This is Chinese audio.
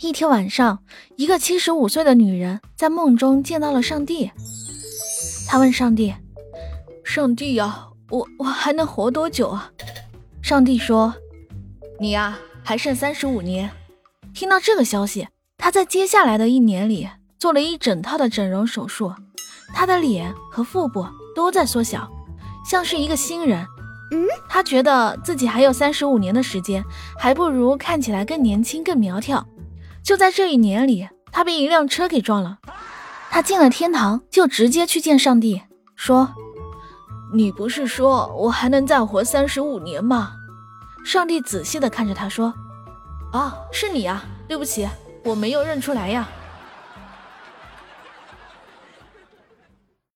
一天晚上，一个七十五岁的女人在梦中见到了上帝。她问上帝：“上帝呀，我我还能活多久啊？”上帝说：“你呀，还剩三十五年。”听到这个消息，她在接下来的一年里做了一整套的整容手术，她的脸和腹部都在缩小，像是一个新人。嗯，她觉得自己还有三十五年的时间，还不如看起来更年轻、更苗条。就在这一年里，他被一辆车给撞了。他进了天堂，就直接去见上帝，说：“你不是说我还能再活三十五年吗？”上帝仔细的看着他说：“啊，是你啊，对不起，我没有认出来呀。”